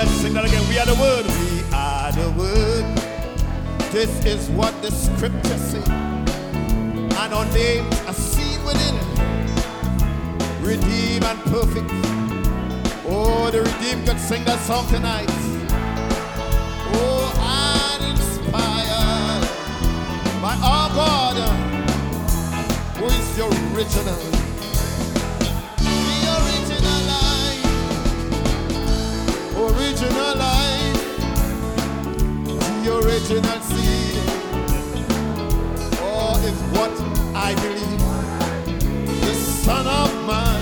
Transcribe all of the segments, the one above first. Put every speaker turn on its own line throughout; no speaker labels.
let's sing that again. We are the Word. We are the Word. This is what the Scripture say. And our names are seen within it. Redeem and perfect. Oh, the redeemed could sing that song tonight. Oh, I'm inspired by our God, who is the original. The original seed. Oh, is what I believe. The Son of Man.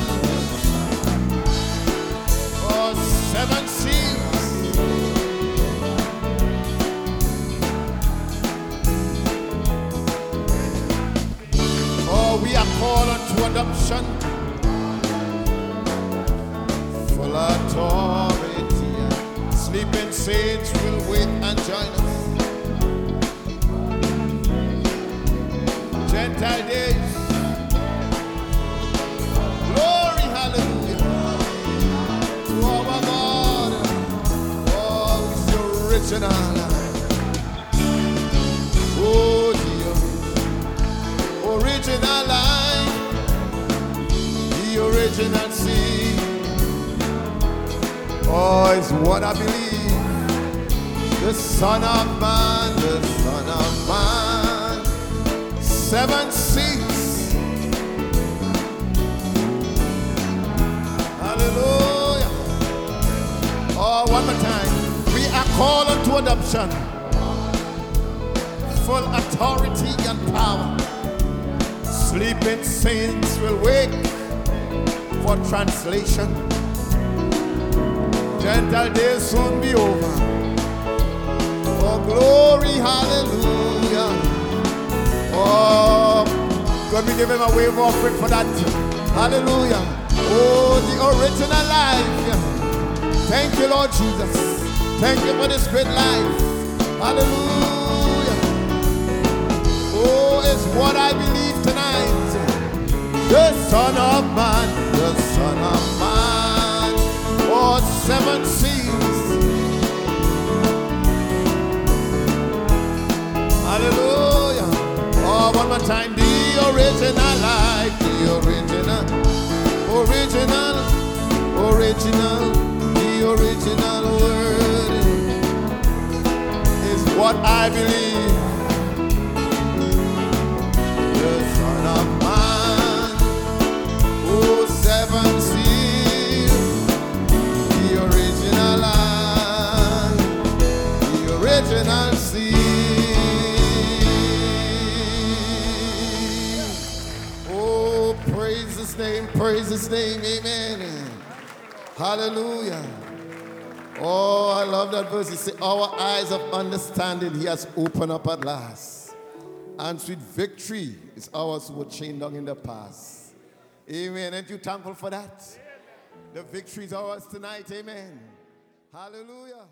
Oh, seven seals. Oh, we are called unto adoption. Full authority. Sleeping saints will wake and join us. Days. Glory, hallelujah. To our God. Oh, it's the original. Oh, the original life. The original seed. Oh, it's what I believe. The Son of Man, Seven seals. Hallelujah. Oh, one more time. We are called unto adoption. Full authority and power. Sleeping saints will wake for translation. Gentile days soon be over. Oh, glory, hallelujah. Oh, God, we give him a wave offering for that. Hallelujah. Oh, the original life. Thank you, Lord Jesus. Thank you for this great life. Hallelujah. Oh, it's what I believe tonight. The Son of Man, the Son of Man. One time. The original life, the original, original, original, the original word is what I believe. The Son of Man, the original the original seed. Name, praise his name, amen. Hallelujah. Oh, I love that verse. He said, Our eyes of understanding he has opened up at last. And sweet victory is ours who were chained down in the past. Amen. Aren't you thankful for that? The victory is ours tonight. Amen. Hallelujah.